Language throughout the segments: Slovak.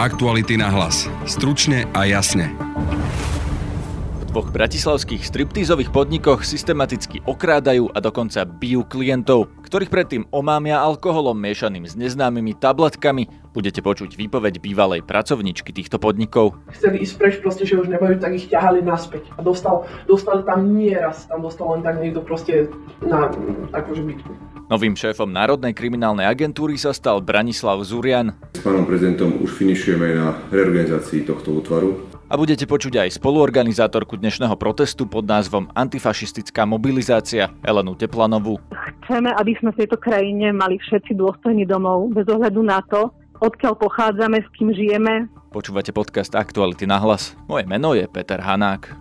Aktuality na hlas. Stručne a jasne. V dvoch bratislavských striptízových podnikoch systematicky okrádajú a dokonca bijú klientov, ktorých predtým omámia alkoholom miešaným s neznámymi tabletkami. Budete počuť výpoveď bývalej pracovničky týchto podnikov. Chceli ísť preč, proste, že už nemajú, tak ich ťahali naspäť. A dostal, dostali tam nieraz, tam dostal len tak niekto proste na akože bytku. Novým šéfom Národnej kriminálnej agentúry sa stal Branislav Zurian. S pánom prezidentom už finišujeme na reorganizácii tohto útvaru. A budete počuť aj spoluorganizátorku dnešného protestu pod názvom Antifašistická mobilizácia Elenu Teplanovú. Chceme, aby sme v tejto krajine mali všetci dôstojný domov, bez ohľadu na to, odkiaľ pochádzame, s kým žijeme. Počúvate podcast Aktuality na hlas. Moje meno je Peter Hanák.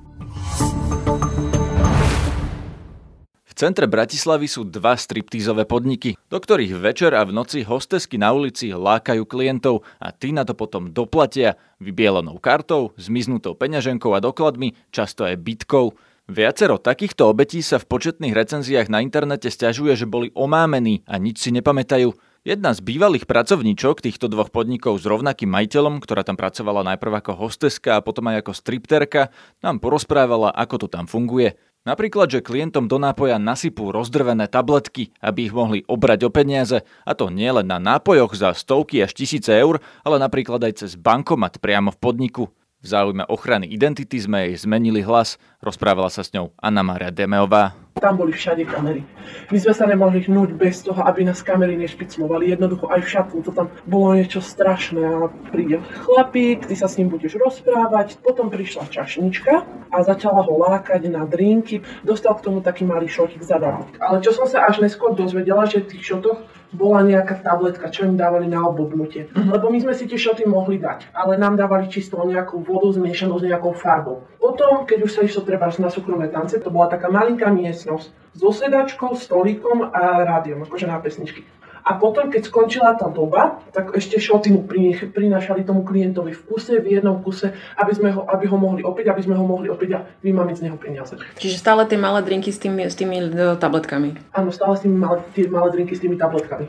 Centre Bratislavy sú dva striptízové podniky, do ktorých večer a v noci hostesky na ulici lákajú klientov a tí na to potom doplatia vybielenou kartou, zmiznutou peňaženkou a dokladmi, často aj bitkou. Viacero takýchto obetí sa v početných recenziách na internete stiažuje, že boli omámení a nič si nepamätajú. Jedna z bývalých pracovníčok týchto dvoch podnikov s rovnakým majiteľom, ktorá tam pracovala najprv ako hosteska a potom aj ako stripterka, nám porozprávala, ako to tam funguje. Napríklad, že klientom do nápoja nasypú rozdrvené tabletky, aby ich mohli obrať o peniaze, a to nie len na nápojoch za stovky až tisíce eur, ale napríklad aj cez bankomat priamo v podniku. V záujme ochrany identity sme jej zmenili hlas, rozprávala sa s ňou Anna Mária Demeová. Tam boli všade kamery. My sme sa nemohli hnúť bez toho, aby nás kamery nešpiclovali. Jednoducho aj v šatku to tam bolo niečo strašné. A príde chlapík, ty sa s ním budeš rozprávať. Potom prišla čašnička a začala ho lákať na drinky. Dostal k tomu taký malý šotik zadarmo. Ale čo som sa až neskôr dozvedela, že v tých šotoch bola nejaká tabletka, čo im dávali na obodnutie. Uh-huh. Lebo my sme si tie šoty mohli dať, ale nám dávali čisto nejakú vodu zmiešanú s nejakou farbou. Potom, keď už sa išlo treba na súkromné tance, to bola taká malinká miestnosť so sedačkou, stolíkom a rádiom, akože na pesničky. A potom, keď skončila tá doba, tak ešte šoty mu prinášali tomu klientovi v kuse, v jednom kuse, aby, sme ho, aby ho mohli opäť, aby sme ho mohli opäť a vymamiť z neho peniaze. Čiže stále tie malé drinky s tými, s tými e, tabletkami? Áno, stále s tými malé, tie malé drinky s tými tabletkami.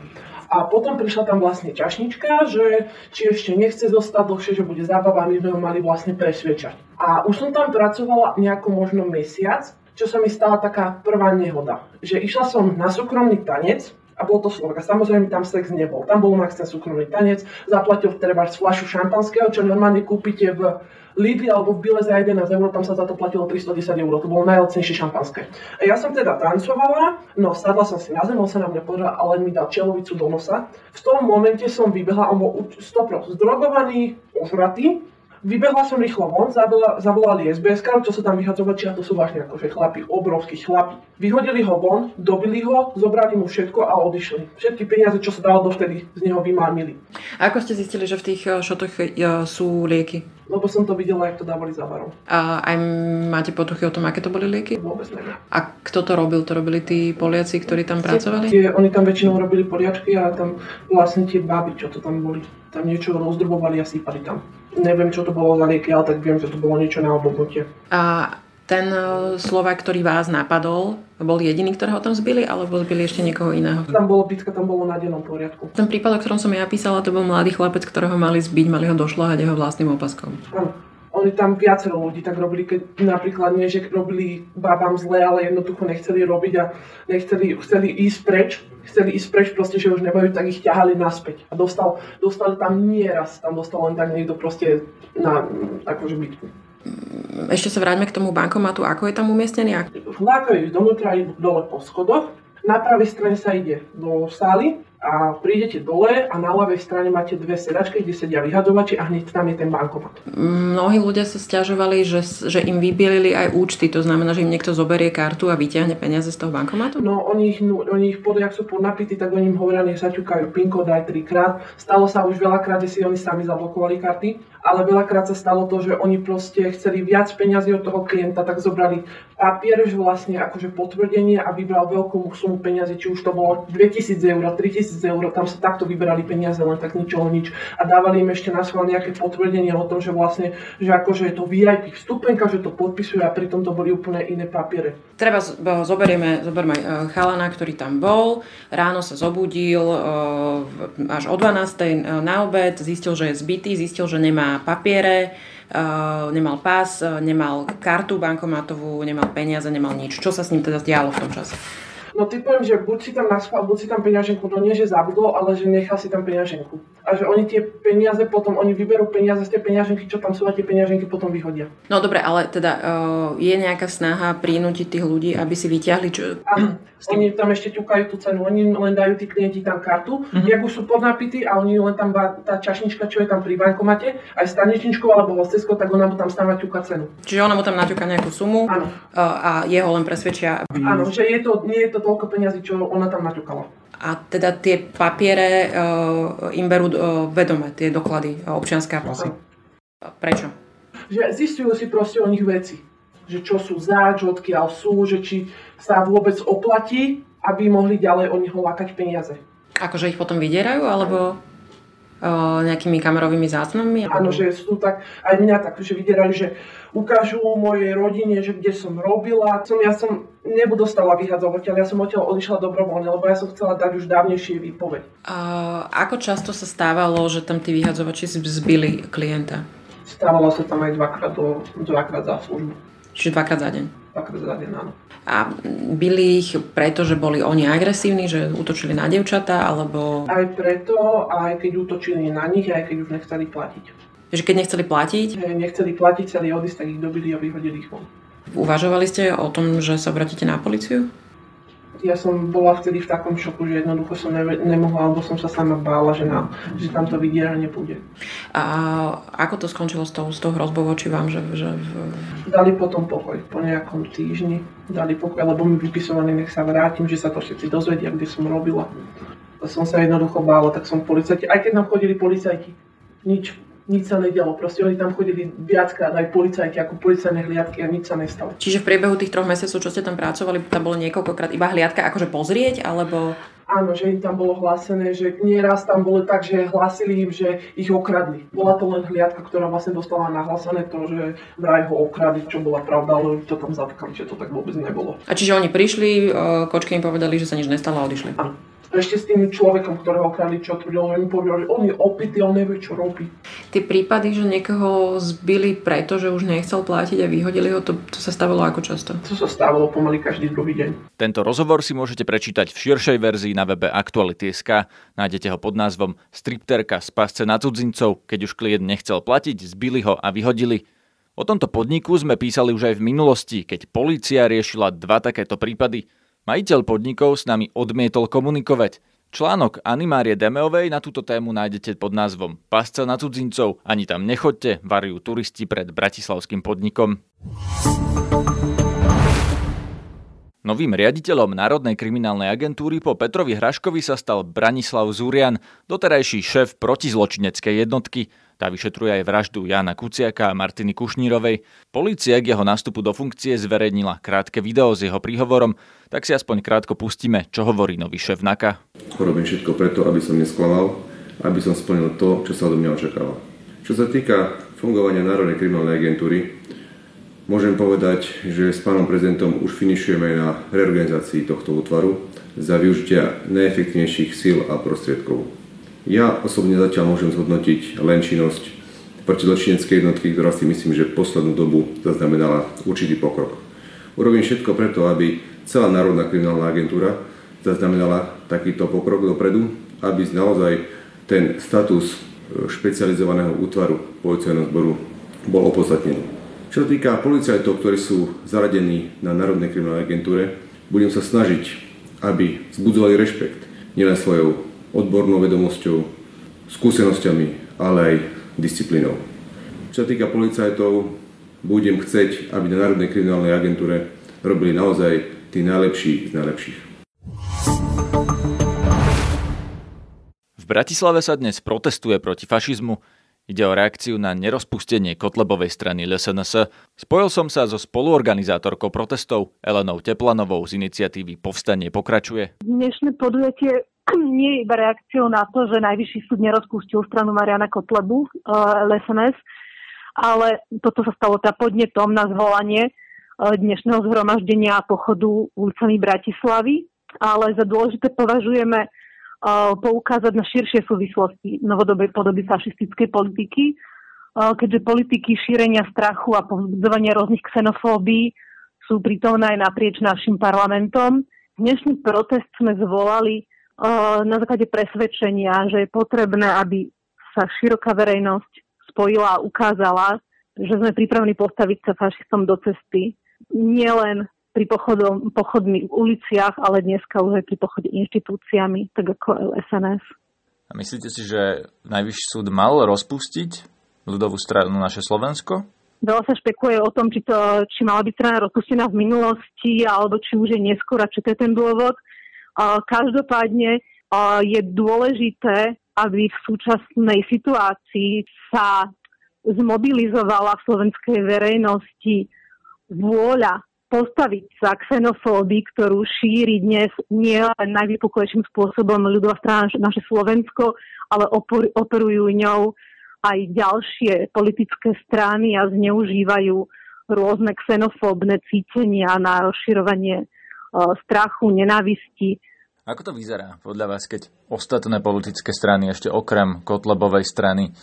A potom prišla tam vlastne čašnička, že či ešte nechce zostať dlhšie, že bude zábava, my sme ho mali vlastne presvedčať. A už som tam pracovala nejako možno mesiac, čo sa mi stala taká prvá nehoda. Že išla som na súkromný tanec, a bol to Slovak. samozrejme tam sex nebol. Tam bol max ten súkromný tanec, zaplatil treba fľašu šampanského, čo normálne kúpite v Lidli alebo v Bile za 11 eur, tam sa za to platilo 310 eur, to bolo najlacnejšie šampanské. A ja som teda tancovala, no sadla som si na zem, on sa na mňa pozrel, ale mi dal čelovicu do nosa. V tom momente som vybehla, on bol 100% zdrogovaný, užratý, Vybehla som rýchlo von, zavolali, zavolali SBS, čo sa tam vyhadzovať, či to sú vážne akože chlapi, obrovskí chlapi. Vyhodili ho von, dobili ho, zobrali mu všetko a odišli. Všetky peniaze, čo sa dalo dovtedy, z neho vymárnili. A ako ste zistili, že v tých eh, šotoch eh, sú lieky? Lebo som to videla, ako to dávali za barom. A aj máte potuchy o tom, aké to boli lieky? Vôbec neviem. A kto to robil? To robili tí Poliaci, ktorí tam pracovali? Tie, oni tam väčšinou robili poliačky a tam vlastne tie baby, čo to tam boli. Tam niečo rozdrobovali a sypali tam neviem, čo to bolo za lieky, ale tak viem, že to bolo niečo na obobnutie. A ten e, Slovak, ktorý vás napadol, bol jediný, ktorého tam zbili, alebo zbili ešte niekoho iného? Tam bolo bitka, tam bolo na dennom poriadku. Ten prípad, o ktorom som ja písala, to bol mladý chlapec, ktorého mali zbiť, mali ho došľahať jeho vlastným opaskom. Áno. Oni tam viacero ľudí tak robili, keď napríklad nie, že robili babám zle, ale jednoducho nechceli robiť a nechceli, chceli ísť preč, chceli ísť preč proste, že už nemajú, tak ich ťahali naspäť. A dostal, dostali tam nieraz, tam dostal len tak niekto proste na akože bytku. Ešte sa vráťme k tomu bankomatu, ako je tam umiestnený? Vlákajú ísť donútra, idú dole po schodoch, na pravej strane sa ide do sály, a prídete dole a na ľavej strane máte dve sedačky, kde sedia vyhadovači a hneď tam je ten bankomat. Mnohí ľudia sa stiažovali, že, že im vybielili aj účty, to znamená, že im niekto zoberie kartu a vyťahne peniaze z toho bankomatu? No oni ich, no, oni ich pod, jak sú pod napity, tak oni im hovoria, nech zaťukajú PIN kód aj trikrát. Stalo sa už veľakrát, že si oni sami zablokovali karty, ale veľakrát sa stalo to, že oni proste chceli viac peniazy od toho klienta, tak zobrali papier, že vlastne akože potvrdenie a vybral veľkú sumu peniazy, či už to bolo 2000 eur, 3000 tisíc eur, tam sa takto vyberali peniaze, len tak ničoho nič. A dávali im ešte na schvál nejaké potvrdenie o tom, že vlastne, že akože je to VIP vstupenka, že to podpisuje a pritom to boli úplne iné papiere. Treba zoberieme, zoberme e, chalana, ktorý tam bol, ráno sa zobudil e, až o 12. na obed, zistil, že je zbytý, zistil, že nemá papiere, nemal pás, nemal kartu bankomatovú, nemal peniaze, nemal nič. Čo sa s ním teda dialo v tom čase? No typujem, že buď si tam naschval, buď si tam peňaženku, no nie, že zabudol, ale že nechal si tam peňaženku. A že oni tie peniaze potom, oni vyberú peniaze z tej peňaženky, čo tam sú a tie peňaženky potom vyhodia. No dobre, ale teda uh, je nejaká snaha prinútiť tých ľudí, aby si vyťahli čo... Áno, oni tam ešte ťukajú tú cenu, oni len dajú tí klienti tam kartu, uh-huh. jak už sú podnapití a oni len tam tá čašnička, čo je tam pri bankomate, aj stanečničkou alebo hosteskou, tak ona mu tam stáva ťuka cenu. Čiže ona mu tam naťuka nejakú sumu Áno. Uh, a jeho len presvedčia. Áno, že je to, nie je to toľko peniazy, čo ona tam naťukala. A teda tie papiere uh, im berú uh, vedome, tie doklady uh, občianské a pasy. Prečo? Že zistujú si proste o nich veci. Že čo sú zač, odkiaľ sú, že či sa vôbec oplatí, aby mohli ďalej o nich lákať peniaze. Akože ich potom vydierajú, alebo nejakými kamerovými záznammi? Áno, že sú tak, aj mňa tak, že vydierali, že ukážu mojej rodine, že kde som robila. Som, ja som nebudostala vyhádzať odtiaľ, ja som odtiaľ odišla dobrovoľne, lebo ja som chcela dať už dávnejšie výpoveď. A ako často sa stávalo, že tam tí vyhadzovači zbili klienta? Stávalo sa tam aj dvakrát, do, dvakrát za službu. Čiže dvakrát za deň? Dvakrát za deň, áno. A byli ich preto, že boli oni agresívni, že útočili na devčatá, alebo... Aj preto, aj keď útočili na nich, aj keď už nechceli platiť. Že keď nechceli platiť? Nechceli platiť, chceli odísť, tak ich dobili a vyhodili ich von. Uvažovali ste o tom, že sa obratíte na policiu? Ja som bola vtedy v takom šoku, že jednoducho som ne, nemohla, alebo som sa sama bála, že, na, že tam to vydieranie bude. A ako to skončilo s tou, s tou hrozbou voči vám? Že, že... Dali potom pokoj, po nejakom týždni dali pokoj, lebo mi vypisovali, nech sa vrátim, že sa to všetci dozvedia, kde som robila. Som sa jednoducho bála, tak som policajti, aj keď nám chodili policajti, nič nič sa nedialo. Proste oni tam chodili viackrát aj policajti ako policajné hliadky a nič sa nestalo. Čiže v priebehu tých troch mesiacov, čo ste tam pracovali, tam bolo niekoľkokrát iba hliadka akože pozrieť, alebo... Áno, že im tam bolo hlásené, že nieraz tam bolo tak, že hlásili im, že ich okradli. Bola to len hliadka, ktorá vlastne dostala nahlásené to, že vraj ho okradli, čo bola pravda, ale to tam zatkali, že to tak vôbec nebolo. A čiže oni prišli, kočky im povedali, že sa nič nestalo a odišli? Áno ešte s tým človekom, ktorého okradli, čo tvrdil, on povedal, že on je opitý, on nevie, čo robí. Tie prípady, že niekoho zbili preto, že už nechcel platiť a vyhodili ho, to, to sa stávalo ako často? To sa stávalo pomaly každý druhý deň. Tento rozhovor si môžete prečítať v širšej verzii na webe Aktuality.sk. Nájdete ho pod názvom Stripterka z pasce na cudzincov, keď už klient nechcel platiť, zbili ho a vyhodili. O tomto podniku sme písali už aj v minulosti, keď polícia riešila dva takéto prípady – Majiteľ podnikov s nami odmietol komunikovať. Článok Animárie Demeovej na túto tému nájdete pod názvom Pasca na cudzincov. Ani tam nechoďte, varujú turisti pred bratislavským podnikom. Novým riaditeľom Národnej kriminálnej agentúry po Petrovi Hraškovi sa stal Branislav Zúrian, doterajší šéf protizločineckej jednotky. Tá vyšetruje aj vraždu Jana Kuciaka a Martiny Kušnírovej. Polícia k jeho nástupu do funkcie zverejnila krátke video s jeho príhovorom, tak si aspoň krátko pustíme, čo hovorí nový šéf NAKA. Robím všetko preto, aby som nesklamal, aby som splnil to, čo sa od mňa očakáva. Čo sa týka fungovania Národnej kriminálnej agentúry, môžem povedať, že s pánom prezidentom už finišujeme na reorganizácii tohto útvaru za využitia najefektívnejších síl a prostriedkov. Ja osobne zatiaľ môžem zhodnotiť len činnosť protizločineckej jednotky, ktorá si myslím, že poslednú dobu zaznamenala určitý pokrok. Urobím všetko preto, aby celá Národná kriminálna agentúra zaznamenala takýto pokrok dopredu, aby naozaj ten status špecializovaného útvaru policajného zboru bol opodstatnený. Čo sa týka policajtov, ktorí sú zaradení na Národnej kriminálnej agentúre, budem sa snažiť, aby vzbudzovali rešpekt nielen svojou odbornou vedomosťou, skúsenosťami, ale aj disciplínou. Čo sa týka policajtov, budem chceť, aby na Národnej kriminálnej agentúre robili naozaj tí najlepší z najlepších. V Bratislave sa dnes protestuje proti fašizmu. Ide o reakciu na nerozpustenie Kotlebovej strany LSNS. Spojil som sa so spoluorganizátorkou protestov Elenou Teplanovou z iniciatívy Povstanie pokračuje. Dnešné podujatie nie je iba reakciou na to, že Najvyšší súd nerozpustil stranu Mariana Kotlebu, uh, LSNS, ale toto sa stalo teda podnetom na zvolanie uh, dnešného zhromaždenia a pochodu ulicami Bratislavy, ale za dôležité považujeme poukázať na širšie súvislosti novodobej podoby fašistickej politiky, uh, keďže politiky šírenia strachu a povzbudzovania rôznych xenofóbií sú prítomné aj naprieč našim parlamentom. Dnešný protest sme zvolali na základe presvedčenia, že je potrebné, aby sa široká verejnosť spojila a ukázala, že sme pripravení postaviť sa fašistom do cesty. Nielen pri pochodom, pochodmi v uliciach, ale dneska už aj pri pochode inštitúciami, tak ako SNS. A myslíte si, že Najvyšší súd mal rozpustiť ľudovú stranu naše Slovensko? Veľa sa špekuluje o tom, či, to, či mala byť strana rozpustená v minulosti, alebo či už je neskôr a čo to je ten dôvod. Každopádne je dôležité, aby v súčasnej situácii sa zmobilizovala v slovenskej verejnosti vôľa postaviť sa xenofóbii, ktorú šíri dnes nie len najvypuklejším spôsobom ľudová naše Slovensko, ale operujú ňou aj ďalšie politické strany a zneužívajú rôzne xenofóbne cítenia na rozširovanie strachu, nenávisti. Ako to vyzerá podľa vás, keď ostatné politické strany, ešte okrem Kotlebovej strany,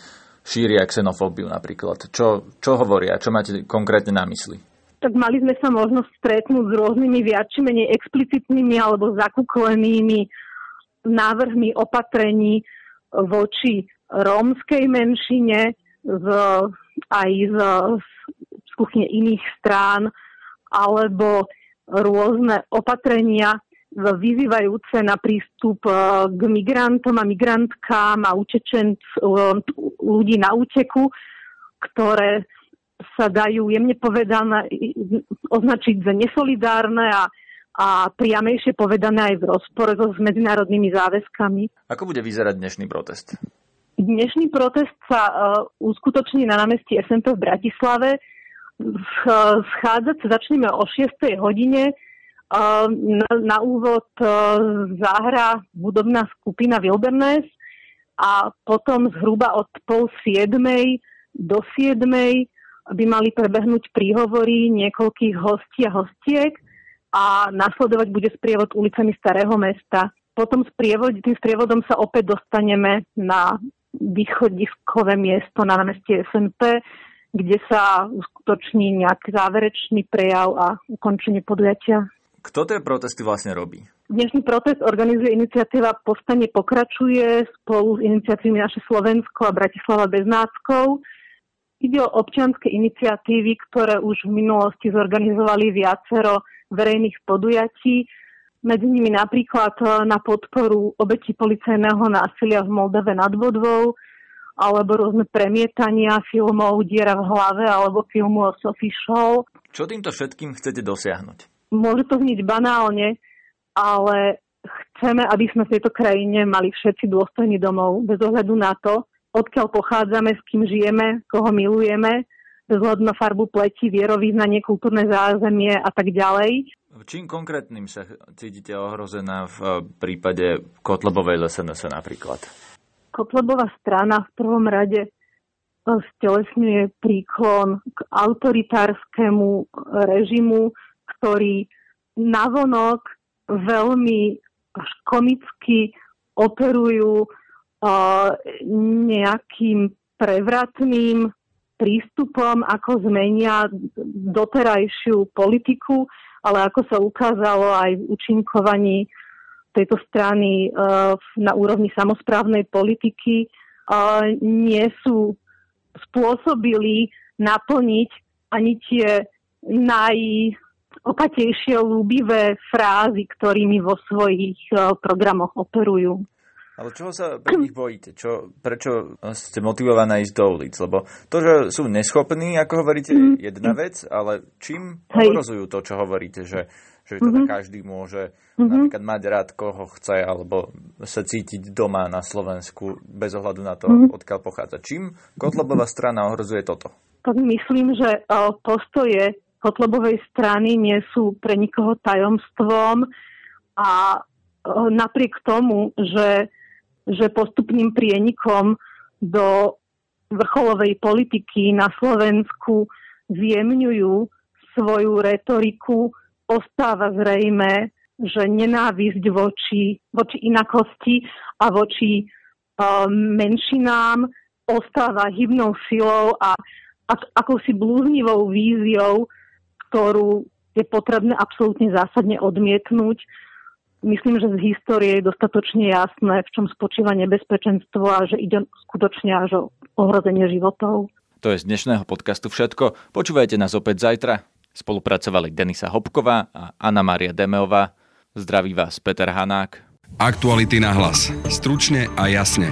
šíria xenofóbiu napríklad? Čo, čo hovoria? Čo máte konkrétne na mysli? Tak mali sme sa možnosť stretnúť s rôznymi viac menej explicitnými alebo zakuklenými návrhmi opatrení voči rómskej menšine z, aj z, z kuchne iných strán alebo rôzne opatrenia vyzývajúce na prístup e, k migrantom a migrantkám a utečenc, e, ľudí na úteku, ktoré sa dajú jemne povedané označiť za nesolidárne a, a priamejšie povedané aj v rozpore so s medzinárodnými záväzkami. Ako bude vyzerať dnešný protest? Dnešný protest sa uh, uskutoční na námestí SMP v Bratislave. Schádzať sa začneme o 6. hodine. Na, na úvod e, zahra hudobná skupina Wilderness a potom zhruba od pol siedmej do siedmej by mali prebehnúť príhovory niekoľkých hostí a hostiek a nasledovať bude sprievod ulicami Starého mesta. Potom sprievod, tým sprievodom sa opäť dostaneme na východiskové miesto na námestie SNP, kde sa uskutoční nejaký záverečný prejav a ukončenie podujatia. Kto tie protesty vlastne robí? Dnešný protest organizuje iniciatíva Povstanie pokračuje spolu s iniciatívami Naše Slovensko a Bratislava bez náckov. Ide o občianske iniciatívy, ktoré už v minulosti zorganizovali viacero verejných podujatí, medzi nimi napríklad na podporu obeti policajného násilia v Moldave nad Vodvou, alebo rôzne premietania filmov Diera v hlave alebo filmu o Sophie Show. Čo týmto všetkým chcete dosiahnuť? Môže to zniť banálne, ale chceme, aby sme v tejto krajine mali všetci dôstojný domov, bez ohľadu na to, odkiaľ pochádzame, s kým žijeme, koho milujeme, bez ohľadu na farbu pleti, vierovýznanie, kultúrne zázemie a tak ďalej. Čím konkrétnym sa cítite ohrozená v prípade Kotlebovej SNS napríklad? Kotlebová strana v prvom rade e, stelesňuje príklon k autoritárskému režimu, ktorý navonok veľmi až komicky operujú nejakým prevratným prístupom, ako zmenia doterajšiu politiku, ale ako sa ukázalo aj v účinkovaní tejto strany uh, na úrovni samozprávnej politiky uh, nie sú spôsobili naplniť ani tie najopatejšie ľúbivé frázy, ktorými vo svojich uh, programoch operujú. Ale čoho sa pre nich bojíte? Čo, prečo ste motivovaná ísť do ulic? Lebo to, že sú neschopní, ako hovoríte, je jedna vec, ale čím ohrozujú to, čo hovoríte, že že teda mm-hmm. každý môže mm-hmm. napríklad mať rád koho chce alebo sa cítiť doma na Slovensku bez ohľadu na to, mm-hmm. odkiaľ pochádza. Čím Kotlebová strana ohrozuje toto? Tak myslím, že postoje Kotlebovej strany nie sú pre nikoho tajomstvom a napriek tomu, že, že postupným prienikom do vrcholovej politiky na Slovensku zjemňujú svoju retoriku, ostáva zrejme, že nenávisť voči, voči inakosti a voči um, menšinám ostáva hybnou silou a, a akousi blúznivou víziou, ktorú je potrebné absolútne zásadne odmietnúť. Myslím, že z histórie je dostatočne jasné, v čom spočíva nebezpečenstvo a že ide skutočne až o ohrozenie životov. To je z dnešného podcastu všetko. Počúvajte nás opäť zajtra. Spolupracovali Denisa Hopková a Anna Maria Demeová. Zdraví vás Peter Hanák. Aktuality na hlas. Stručne a jasne.